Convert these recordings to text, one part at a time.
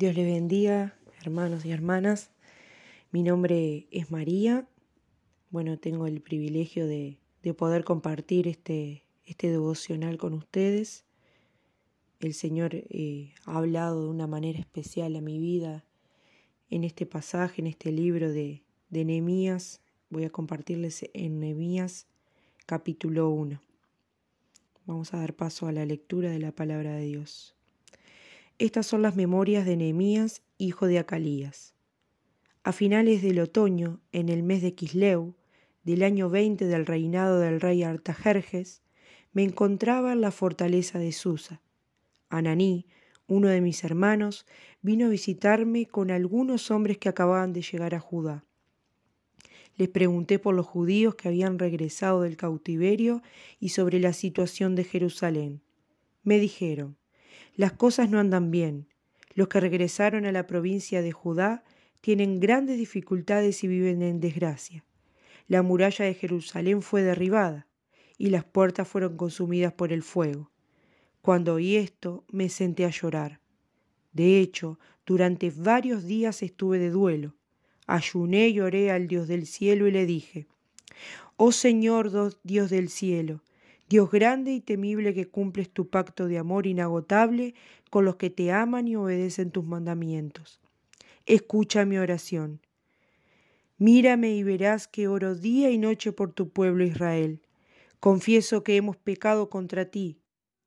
Dios les bendiga, hermanos y hermanas. Mi nombre es María. Bueno, tengo el privilegio de, poder compartir este, este, devocional con ustedes. El Señor eh, ha hablado de una manera especial a mi vida en este pasaje, en este libro de, de Nehemías. Voy a compartirles en Nehemías capítulo 1. Vamos a dar paso a la lectura de la palabra de Dios. Estas son las memorias de Nehemías, hijo de Acalías. A finales del otoño, en el mes de Quisleu, del año 20 del reinado del rey Artajerjes, me encontraba en la fortaleza de Susa. Ananí, uno de mis hermanos, vino a visitarme con algunos hombres que acababan de llegar a Judá. Les pregunté por los judíos que habían regresado del cautiverio y sobre la situación de Jerusalén. Me dijeron, las cosas no andan bien. Los que regresaron a la provincia de Judá tienen grandes dificultades y viven en desgracia. La muralla de Jerusalén fue derribada y las puertas fueron consumidas por el fuego. Cuando oí esto, me senté a llorar. De hecho, durante varios días estuve de duelo. Ayuné y oré al Dios del cielo y le dije, Oh Señor Dios del cielo, Dios grande y temible que cumples tu pacto de amor inagotable con los que te aman y obedecen tus mandamientos. Escucha mi oración. Mírame y verás que oro día y noche por tu pueblo Israel. Confieso que hemos pecado contra ti.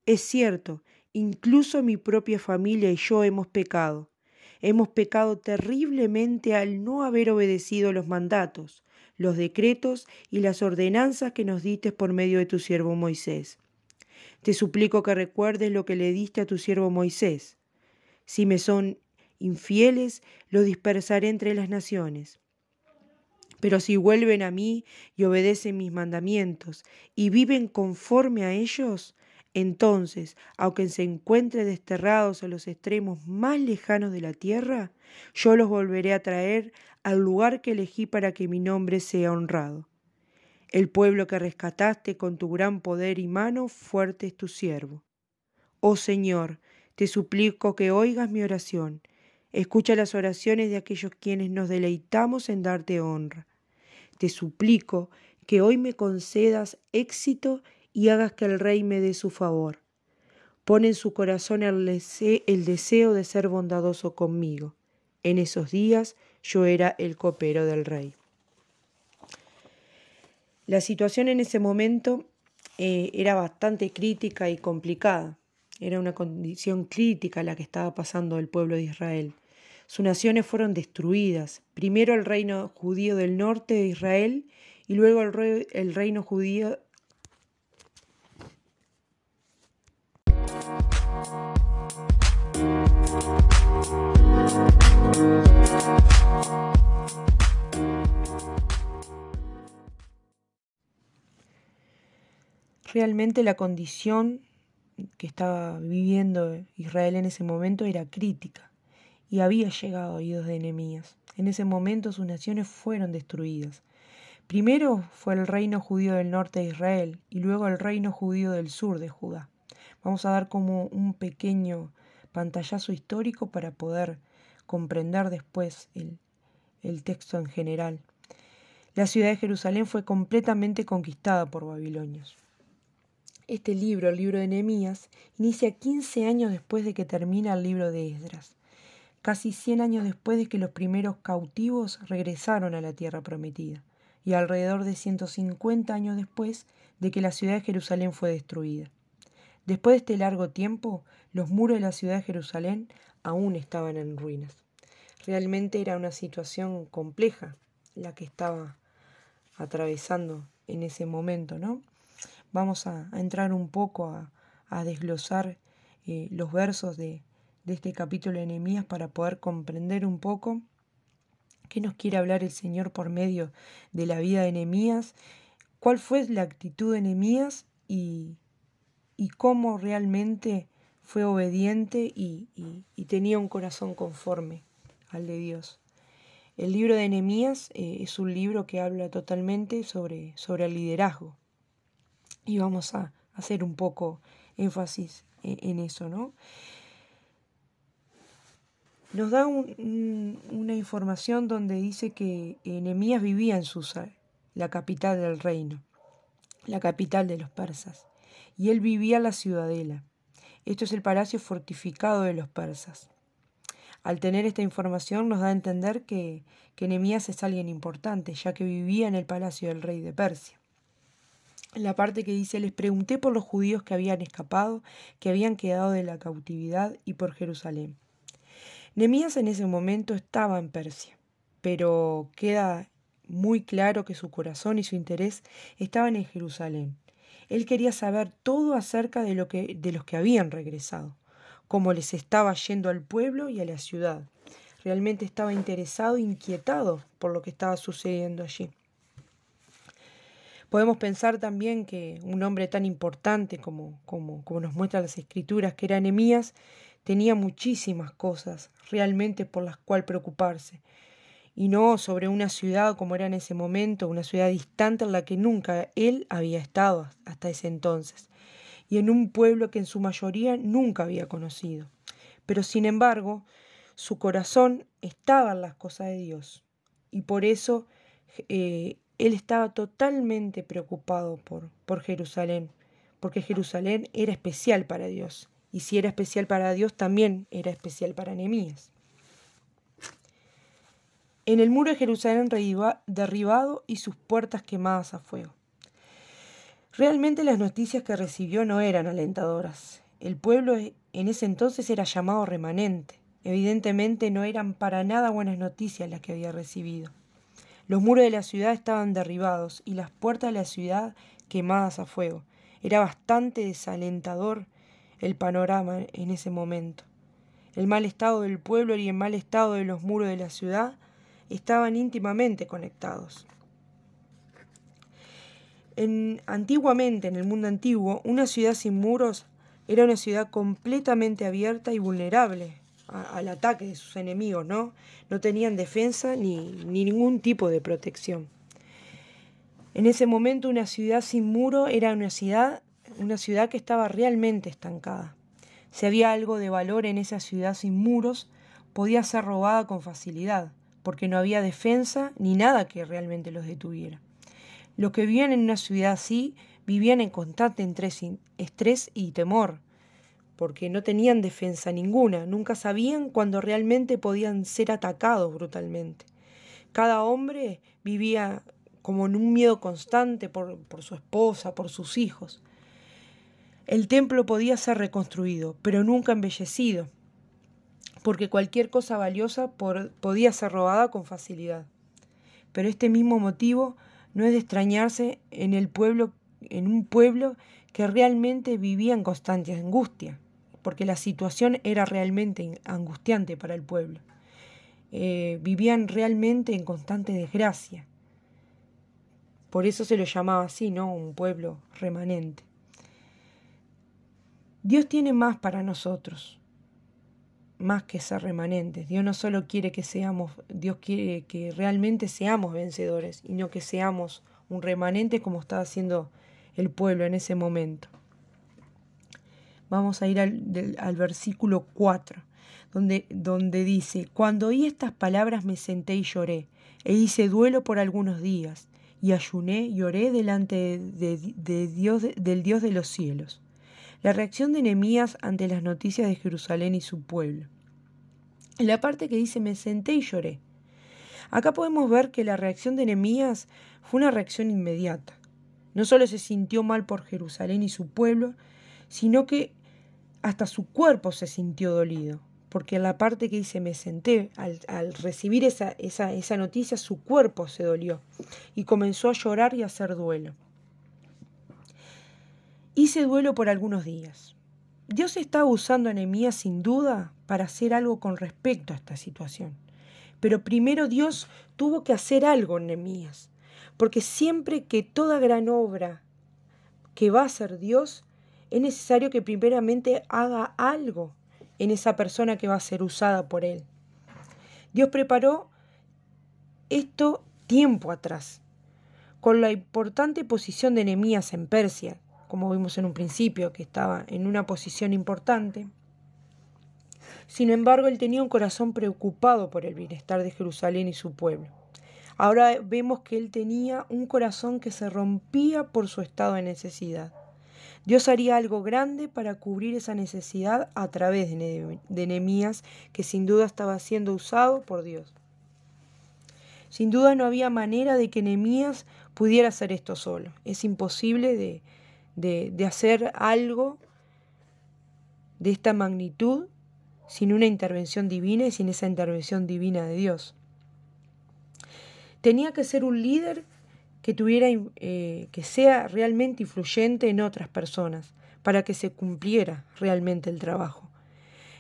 Es cierto, incluso mi propia familia y yo hemos pecado. Hemos pecado terriblemente al no haber obedecido los mandatos, los decretos y las ordenanzas que nos diste por medio de tu siervo Moisés. Te suplico que recuerdes lo que le diste a tu siervo Moisés. Si me son infieles, los dispersaré entre las naciones. Pero si vuelven a mí y obedecen mis mandamientos y viven conforme a ellos, entonces, aunque se encuentren desterrados a los extremos más lejanos de la tierra, yo los volveré a traer al lugar que elegí para que mi nombre sea honrado. El pueblo que rescataste con tu gran poder y mano fuerte es tu siervo. Oh Señor, te suplico que oigas mi oración. Escucha las oraciones de aquellos quienes nos deleitamos en darte honra. Te suplico que hoy me concedas éxito y hagas que el rey me dé su favor. Pon en su corazón el, deseo de ser bondadoso conmigo. En esos días yo era el copero del rey. La situación en ese momento eh, era bastante crítica y complicada. Era una condición crítica la que estaba pasando el pueblo de Israel. Sus naciones fueron destruidas. Primero el reino judío del norte de Israel y luego el, el reino judío Realmente la condición que estaba viviendo Israel en ese momento era crítica y había llegado a oídos de enemías. En ese momento sus naciones fueron destruidas. Primero fue el reino judío del norte de Israel y luego el reino judío del sur de Judá. Vamos a dar como un pequeño pantallazo histórico para poder comprender después el, el texto en general. La ciudad de Jerusalén fue completamente conquistada por babilonios. Este libro, el libro de Nehemías, inicia 15 años después de que termina el libro de Esdras, casi 100 años después de que los primeros cautivos regresaron a la tierra prometida, y alrededor de 150 años después de que la ciudad de Jerusalén fue destruida. Después de este largo tiempo, los muros de la ciudad de Jerusalén aún estaban en ruinas. Realmente era una situación compleja la que estaba atravesando en ese momento, ¿no? vamos a, entrar un poco a, desglosar eh, los versos de, este capítulo de Nehemías para poder comprender un poco qué nos quiere hablar el Señor por medio de la vida de Nehemías, cuál fue la actitud de Nehemías y, cómo realmente fue obediente y, tenía un corazón conforme al de Dios. El libro de Nehemías eh, es un libro que habla totalmente sobre, sobre el liderazgo, y vamos a hacer un poco énfasis en, eso, ¿no? nos da una información donde dice que Nehemías vivía en Susa, la capital del reino, la capital de los persas, y él vivía en la ciudadela. Esto es el palacio fortificado de los persas. Al tener esta información nos da a entender que, que es alguien importante, ya que vivía en el palacio del rey de Persia. La parte que dice, les pregunté por los judíos que habían escapado, que habían quedado de la cautividad y por Jerusalén. Nemías en ese momento estaba en Persia, pero queda muy claro que su corazón y su interés estaban en Jerusalén. Él quería saber todo acerca de, lo que, de los que habían regresado, cómo les estaba yendo al pueblo y a la ciudad. Realmente estaba interesado, inquietado por lo que estaba sucediendo allí. Podemos pensar también que un hombre tan importante como, como, como nos muestran las escrituras, que era Nehemías, tenía muchísimas cosas realmente por las cuales preocuparse y no sobre una ciudad como era en ese momento, una ciudad distante en la que nunca él había estado hasta ese entonces, y en un pueblo que en su mayoría nunca había conocido. Pero sin embargo, su corazón estaba en las cosas de Dios, y por eso eh, él estaba totalmente preocupado por, por Jerusalén, porque Jerusalén era especial para Dios, y si era especial para Dios, también era especial para Nehemías en el muro de Jerusalén derribado y sus puertas quemadas a fuego. Realmente las noticias que recibió no eran alentadoras. El pueblo en ese entonces era llamado remanente. Evidentemente no eran para nada buenas noticias las que había recibido. Los muros de la ciudad estaban derribados y las puertas de la ciudad quemadas a fuego. Era bastante desalentador el panorama en ese momento. El mal estado del pueblo y el mal estado de los muros de la ciudad estaban íntimamente conectados. En, antiguamente, en el mundo antiguo, una ciudad sin muros era una ciudad completamente abierta y vulnerable al ataque de sus enemigos, ¿no? No tenían defensa ni, ni ningún tipo de protección. En ese momento una ciudad sin muro era una ciudad, una ciudad que estaba realmente estancada. Si había algo de valor en esa ciudad sin muros, podía ser robada con facilidad porque no había defensa ni nada que realmente los detuviera. Los que vivían en una ciudad así vivían en constante estrés y temor, porque no tenían defensa ninguna, nunca sabían cuándo realmente podían ser atacados brutalmente. Cada hombre vivía como en un miedo constante por, por su esposa, por sus hijos. El templo podía ser reconstruido, pero nunca embellecido, porque cualquier cosa valiosa podía ser robada con facilidad. Pero este mismo motivo no es de extrañarse en el pueblo, en un pueblo que realmente vivía en constante angustia, porque la situación era realmente angustiante para el pueblo. Eh, vivían realmente en constante desgracia. Por eso se lo llamaba así, ¿no? Un pueblo remanente. Dios tiene más para nosotros más que ser remanentes. Dios no solo quiere que seamos, Dios quiere que realmente seamos vencedores y no que seamos un remanente como estaba haciendo el pueblo en ese momento. Vamos a ir al, al versículo 4, donde, donde dice, Cuando oí estas palabras me senté y lloré, e hice duelo por algunos días, y ayuné y oré delante de, Dios, del Dios de los cielos. La reacción de Nehemías ante las noticias de Jerusalén y su pueblo. En la parte que dice me senté y lloré. Acá podemos ver que la reacción de Nehemías fue una reacción inmediata. No solo se sintió mal por Jerusalén y su pueblo, sino que hasta su cuerpo se sintió dolido, porque en la parte que dice me senté, al, al recibir esa, esa, esa noticia, su cuerpo se dolió y comenzó a llorar y a hacer duelo. Hice duelo por algunos días. Dios estaba usando a Nehemías sin duda para hacer algo con respecto a esta situación. Pero primero Dios tuvo que hacer algo en Nehemías, porque siempre que toda gran obra que va a hacer Dios, es necesario que primeramente haga algo en esa persona que va a ser usada por Él. Dios preparó esto tiempo atrás, con la importante posición de Nehemías en Persia, como vimos en un principio, que estaba en una posición importante, Sin embargo, él tenía un corazón preocupado por el bienestar de Jerusalén y su pueblo. Ahora vemos que él tenía un corazón que se rompía por su estado de necesidad. Dios haría algo grande para cubrir esa necesidad a través de Nehemías, que sin duda estaba siendo usado por Dios. Sin duda no había manera de que Nehemías pudiera hacer esto solo. Es imposible de, de hacer algo de esta magnitud sin una intervención divina y sin esa intervención divina de Dios. Tenía que ser un líder que tuviera eh, que sea realmente influyente en otras personas para que se cumpliera realmente el trabajo.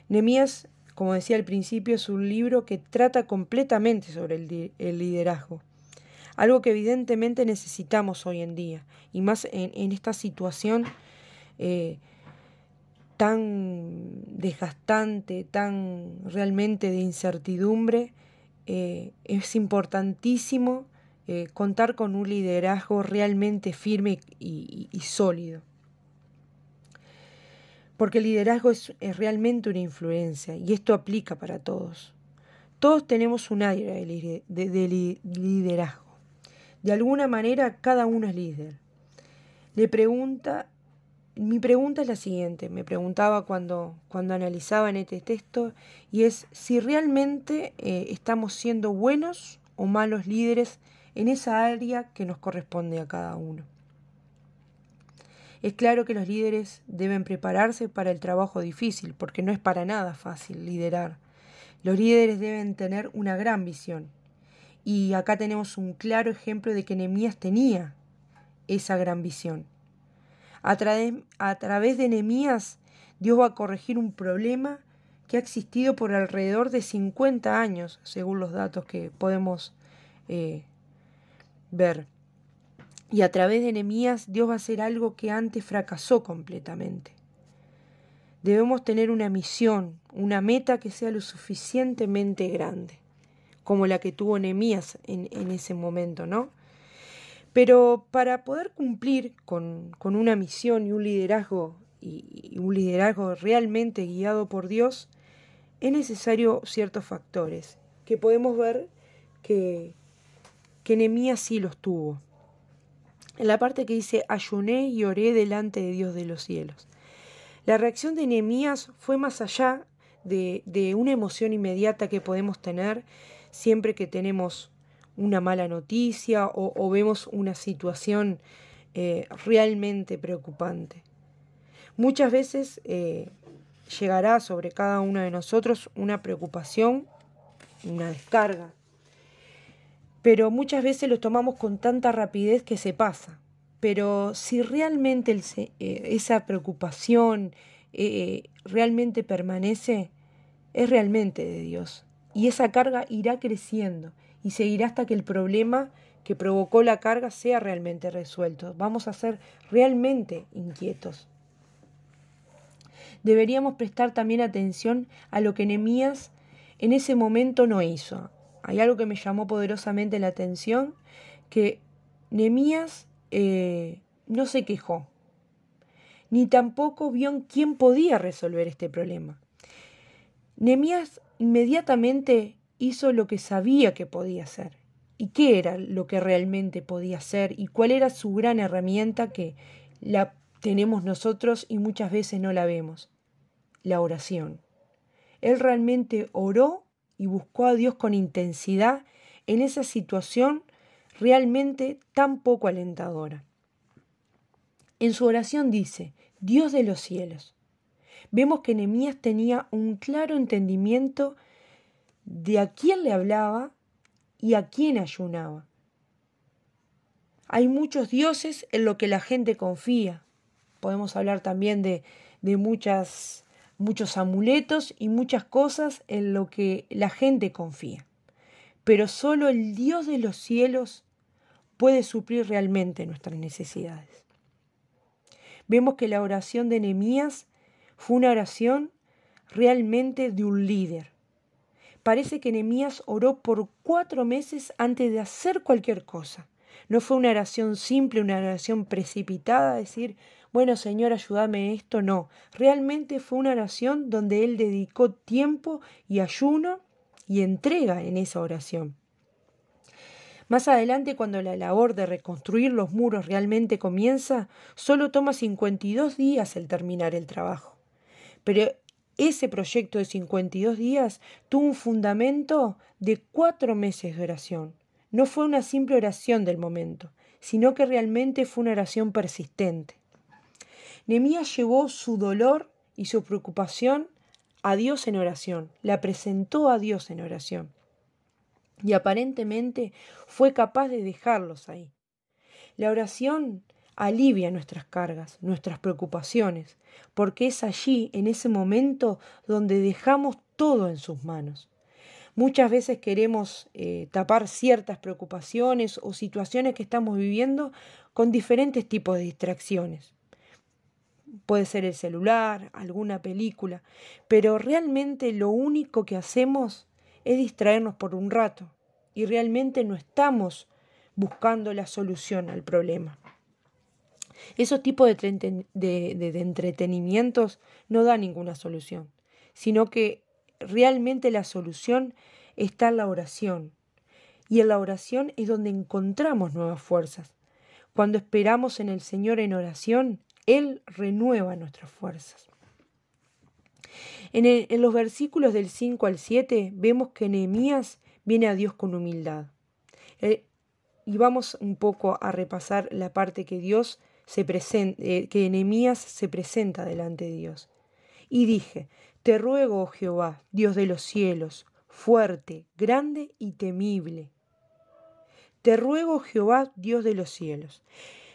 Nemías, como decía al principio, es un libro que trata completamente sobre el, liderazgo, algo que evidentemente necesitamos hoy en día, y más en, esta situación eh, tan desgastante, tan realmente de incertidumbre, eh, es importantísimo eh, contar con un liderazgo realmente firme y, sólido. Porque el liderazgo es, realmente una influencia y esto aplica para todos. Todos tenemos un de, de liderazgo. De alguna manera cada uno es líder. Le pregunta mi pregunta es la siguiente, me preguntaba cuando, cuando analizaba en este texto, y es si realmente eh, estamos siendo buenos o malos líderes en esa área que nos corresponde a cada uno. Es claro que los líderes deben prepararse para el trabajo difícil, porque no es para nada fácil liderar. Los líderes deben tener una gran visión. Y acá tenemos un claro ejemplo de que Nehemías tenía esa gran visión. A, través de Nehemías, Dios va a corregir un problema que ha existido por alrededor de 50 años, según los datos que podemos eh, ver. Y a través de Nehemías, Dios va a hacer algo que antes fracasó completamente. Debemos tener una misión, una meta que sea lo suficientemente grande, como la que tuvo Nehemías en, ese momento, ¿no? Pero para poder cumplir con, una misión y un liderazgo y, un liderazgo realmente guiado por Dios, es necesario ciertos factores que podemos ver que, que Nehemías sí los tuvo. En la parte que dice ayuné y oré delante de Dios de los cielos. La reacción de Nehemías fue más allá de, de una emoción inmediata que podemos tener siempre que tenemos una mala noticia o, vemos una situación eh, realmente preocupante. Muchas veces eh, llegará sobre cada uno de nosotros una preocupación, una descarga, pero muchas veces lo tomamos con tanta rapidez que se pasa. Pero si realmente eh, esa preocupación realmente permanece, es realmente de Dios. Y esa carga irá creciendo y seguirá hasta que el problema que provocó la carga sea realmente resuelto. Vamos a ser realmente inquietos. Deberíamos prestar también atención a lo que Nehemías en ese momento no hizo. Hay algo que me llamó poderosamente la atención, que Nehemías eh, no se quejó, ni tampoco vio en quién podía resolver este problema. Nehemías inmediatamente hizo lo que sabía que podía hacer. ¿Y qué era lo que realmente podía hacer? ¿Y cuál era su gran herramienta que la tenemos nosotros y muchas veces no la vemos? La oración. Él realmente oró y buscó a Dios con intensidad en esa situación realmente tan poco alentadora. En su oración dice, Dios de los cielos. Vemos que Nehemías tenía un claro entendimiento de a quién le hablaba y a quién ayunaba. Hay muchos dioses en lo que la gente confía. Podemos hablar también de, de muchas, muchos amuletos y muchas cosas en lo que la gente confía. Pero solo el Dios de los cielos puede suplir realmente nuestras necesidades. Vemos que la oración de Nehemías fue una oración realmente de un líder, Parece que Nehemías oró por cuatro meses antes de hacer cualquier cosa. No fue una oración simple, una oración precipitada, decir, bueno Señor, ayúdame esto, no. Realmente fue una oración donde él dedicó tiempo y ayuno y entrega en esa oración. Más adelante, cuando la labor de reconstruir los muros realmente comienza, solo toma 52 días el terminar el trabajo. Pero ese proyecto de 52 días tuvo un fundamento de cuatro meses de oración. No fue una simple oración del momento, sino que realmente fue una oración persistente. Nemías llevó su dolor y su preocupación a Dios en oración, la presentó a Dios en oración. Y aparentemente fue capaz de dejarlos ahí. La oración alivia nuestras cargas, nuestras preocupaciones, porque es allí, en ese momento, donde dejamos todo en sus manos. Muchas veces queremos eh, tapar ciertas preocupaciones o situaciones que estamos viviendo con diferentes tipos de distracciones. Puede ser el celular, alguna película, pero realmente lo único que hacemos es distraernos por un rato y realmente no estamos buscando la solución al problema. Esos tipos de, de, entretenimientos no dan ninguna solución, sino que realmente la solución está en la oración. Y en la oración es donde encontramos nuevas fuerzas. Cuando esperamos en el Señor en oración, Él renueva nuestras fuerzas. En, en los versículos del 5 al 7 vemos que Nehemías viene a Dios con humildad. Eh, y vamos un poco a repasar la parte que Dios eh, que Enemías se presenta delante de Dios. Y dije, te ruego, oh Jehová, Dios de los cielos, fuerte, grande y temible. Te ruego, Jehová, Dios de los cielos.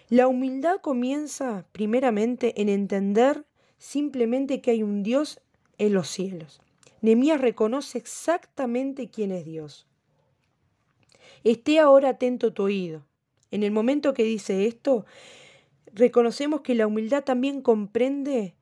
La humildad comienza primeramente en entender simplemente que hay un Dios en los cielos. Nemías reconoce exactamente quién es Dios. Esté ahora atento tu oído. En el momento que dice esto, reconocemos que la humildad también comprende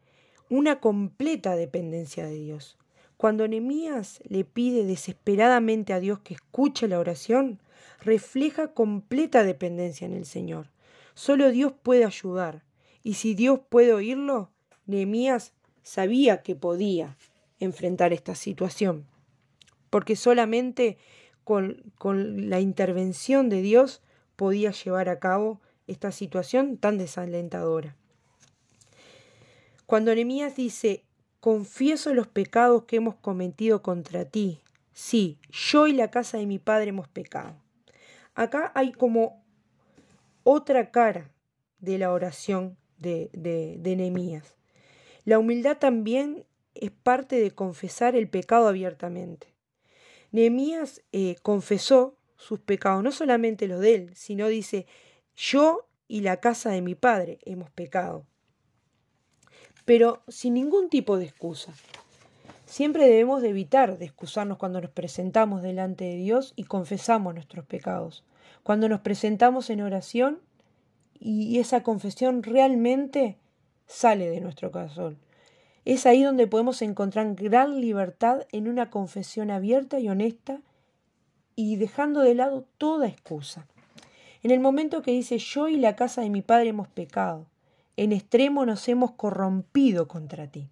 una completa dependencia de Dios. Cuando Nehemías le pide desesperadamente a Dios que escuche la oración, refleja completa dependencia en el Señor. Solo Dios puede ayudar, y si Dios puede oírlo, Nehemías sabía que podía enfrentar esta situación, porque solamente con, con la intervención de Dios podía llevar a cabo esta situación tan desalentadora. Cuando Nehemías dice, confieso los pecados que hemos cometido contra ti, sí, yo y la casa de mi padre hemos pecado. Acá hay como otra cara de la oración de, de, Nehemías. La humildad también es parte de confesar el pecado abiertamente. Nehemías eh, confesó sus pecados, no solamente los de él, sino dice, yo y la casa de mi padre hemos pecado. Pero sin ningún tipo de excusa. Siempre debemos de evitar de excusarnos cuando nos presentamos delante de Dios y confesamos nuestros pecados. Cuando nos presentamos en oración y esa confesión realmente sale de nuestro corazón. Es ahí donde podemos encontrar gran libertad en una confesión abierta y honesta y dejando de lado toda excusa. En el momento que dice yo y la casa de mi padre hemos pecado, en extremo nos hemos corrompido contra ti.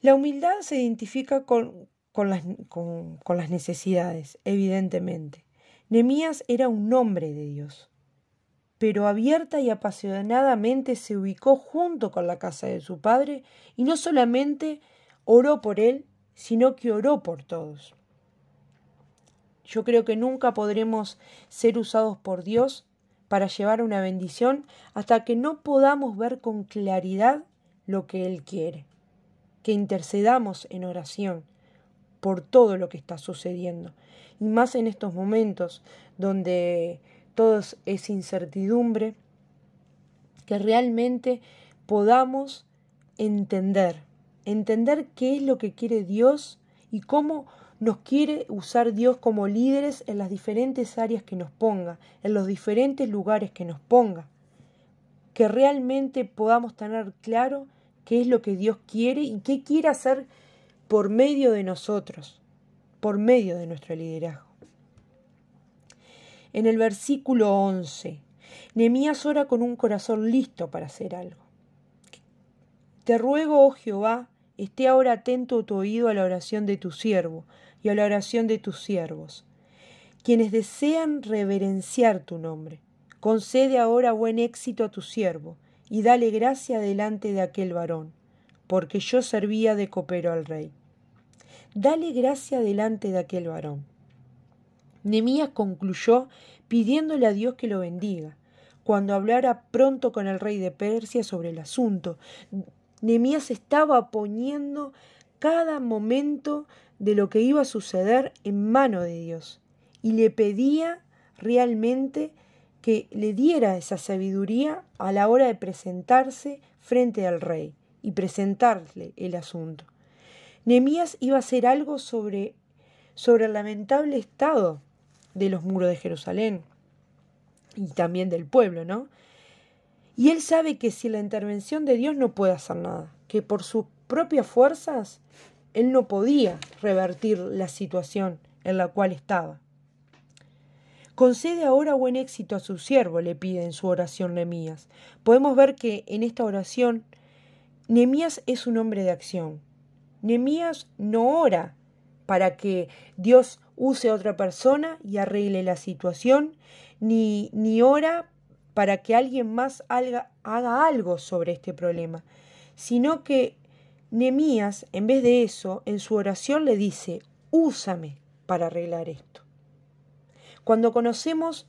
La humildad se identifica con, con, las, con, las, necesidades, evidentemente. Nemías era un hombre de Dios pero abierta y apasionadamente se ubicó junto con la casa de su padre y no solamente oró por él, sino que oró por todos. Yo creo que nunca podremos ser usados por Dios para llevar una bendición hasta que no podamos ver con claridad lo que Él quiere, que intercedamos en oración por todo lo que está sucediendo, y más en estos momentos donde todo es incertidumbre, que realmente podamos entender, entender qué es lo que quiere Dios y cómo nos quiere usar Dios como líderes en las diferentes áreas que nos ponga, en los diferentes lugares que nos ponga. Que realmente podamos tener claro qué es lo que Dios quiere y qué quiere hacer por medio de nosotros, por medio de nuestro liderazgo en el versículo 11. Nemías ora con un corazón listo para hacer algo. Te ruego, oh Jehová, esté ahora atento tu oído a la oración de tu siervo y a la oración de tus siervos, quienes desean reverenciar tu nombre. Concede ahora buen éxito a tu siervo, y dale gracia delante de aquel varón, porque yo servía de copero al rey. Dale gracia delante de aquel varón. Nemías concluyó pidiéndole a Dios que lo bendiga. Cuando hablara pronto con el rey de Persia sobre el asunto, Nemías estaba poniendo cada momento de lo que iba a suceder en mano de Dios y le pedía realmente que le diera esa sabiduría a la hora de presentarse frente al rey y presentarle el asunto. Nemías iba a hacer algo sobre, sobre el lamentable estado de los muros de Jerusalén y también del pueblo, ¿no? Y él sabe que sin la intervención de Dios no puede hacer nada, que por sus propias fuerzas él no podía revertir la situación en la cual estaba. Concede ahora buen éxito a su siervo, le pide en su oración Nemías. Podemos ver que en esta oración Nemías es un hombre de acción. Nemías no ora para que Dios use a otra persona y arregle la situación, ni, ni ora para que alguien más haga, haga algo sobre este problema, sino que Nemías, en vez de eso, en su oración le dice, úsame para arreglar esto. Cuando conocemos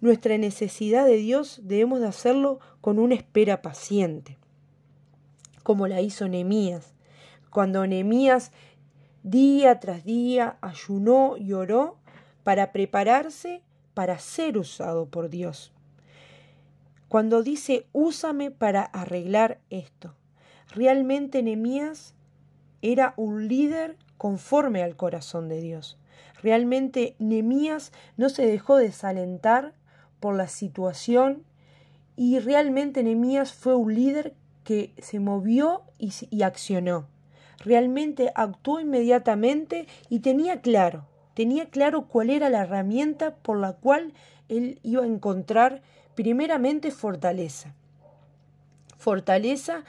nuestra necesidad de Dios, debemos de hacerlo con una espera paciente, como la hizo Nemías. Cuando Nemías día tras día ayunó y oró para prepararse para ser usado por Dios. Cuando dice, úsame para arreglar esto, Realmente Nehemías era un líder conforme al corazón de Dios. Realmente Nehemías no se dejó desalentar por la situación y realmente Nehemías fue un líder que se movió y, y accionó. Realmente actuó inmediatamente y tenía claro, tenía claro cuál era la herramienta por la cual él iba a encontrar primeramente fortaleza. Fortaleza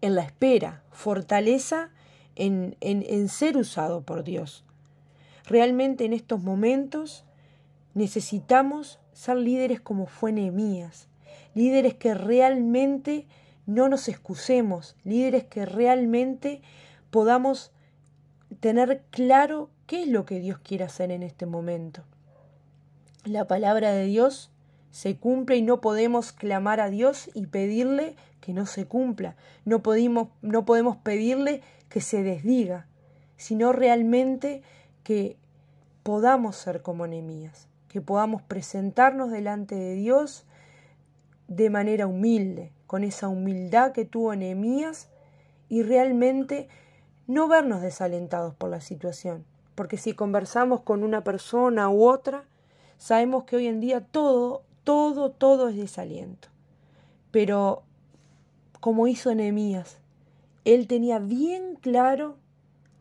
en la espera, fortaleza en, en, ser usado por Dios. Realmente en estos momentos necesitamos ser líderes como fue Nehemías, líderes que realmente no nos excusemos, líderes que realmente podamos tener claro qué es lo que Dios quiere hacer en este momento. La palabra de Dios se cumple y no podemos clamar a Dios y pedirle que no se cumpla. No, podemos, no podemos pedirle que se desdiga, sino realmente que podamos ser como Nehemías, que podamos presentarnos delante de Dios de manera humilde, con esa humildad que tuvo Nehemías y realmente no vernos desalentados por la situación, porque si conversamos con una persona u otra, sabemos que hoy en día todo todo, todo es desaliento. Pero como hizo Nehemías, él tenía bien claro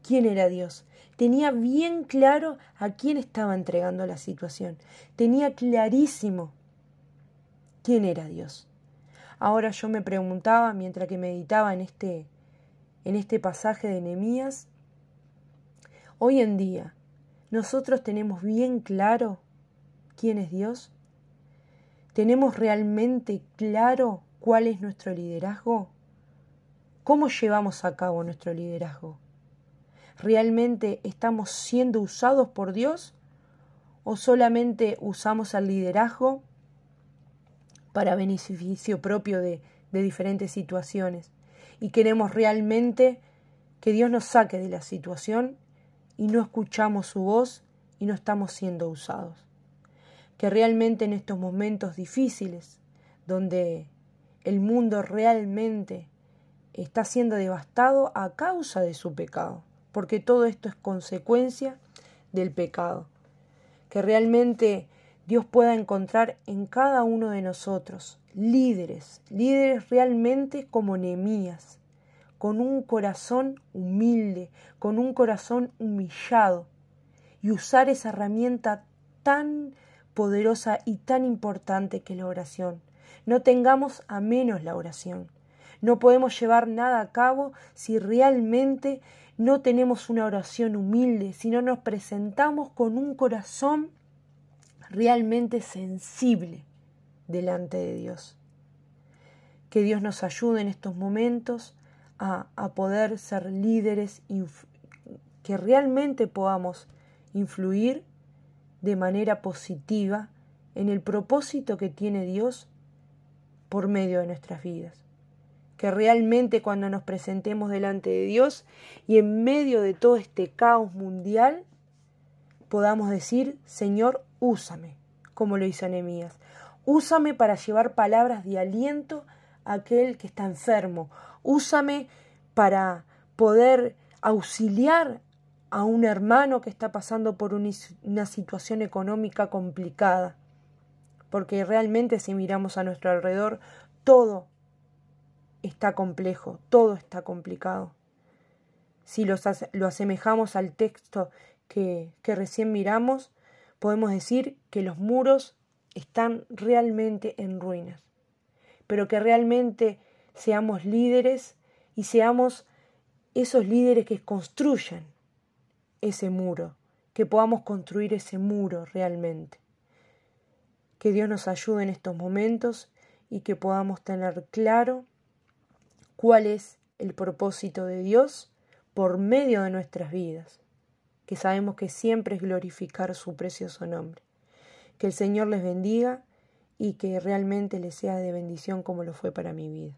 quién era Dios. Tenía bien claro a quién estaba entregando la situación. Tenía clarísimo quién era Dios. Ahora yo me preguntaba, mientras que meditaba en este, en este pasaje de Nehemías, hoy en día, ¿nosotros tenemos bien claro quién es Dios? ¿Tenemos realmente claro cuál es nuestro liderazgo? ¿Cómo llevamos a cabo nuestro liderazgo? ¿Realmente estamos siendo usados por Dios o solamente usamos el liderazgo para beneficio propio de, diferentes situaciones? Y queremos realmente que Dios nos saque de la situación y no escuchamos su voz y no estamos siendo usados que realmente en estos momentos difíciles, donde el mundo realmente está siendo devastado a causa de su pecado, porque todo esto es consecuencia del pecado, que realmente Dios pueda encontrar en cada uno de nosotros líderes, líderes realmente como Nehemías, con un corazón humilde, con un corazón humillado, y usar esa herramienta tan poderosa y tan importante que la oración. No tengamos a menos la oración. No podemos llevar nada a cabo si realmente no tenemos una oración humilde, si no nos presentamos con un corazón realmente sensible delante de Dios. Que Dios nos ayude en estos momentos a, a poder ser líderes, que realmente podamos influir de manera positiva en el propósito que tiene Dios por medio de nuestras vidas. Que realmente cuando nos presentemos delante de Dios y en medio de todo este caos mundial, podamos decir, Señor, úsame, como lo hizo Nehemías. Úsame para llevar palabras de aliento a aquel que está enfermo. Úsame para poder auxiliar a un hermano que está pasando por una situación económica complicada. Porque realmente si miramos a nuestro alrededor, todo está complejo, todo está complicado. Si lo, asemejamos al texto que, que recién miramos, podemos decir que los muros están realmente en ruinas, pero que realmente seamos líderes y seamos esos líderes que construyan ese muro, que podamos construir ese muro realmente. Que Dios nos ayude en estos momentos y que podamos tener claro cuál es el propósito de Dios por medio de nuestras vidas, que sabemos que siempre es glorificar su precioso nombre. Que el Señor les bendiga y que realmente les sea de bendición como lo fue para mi vida.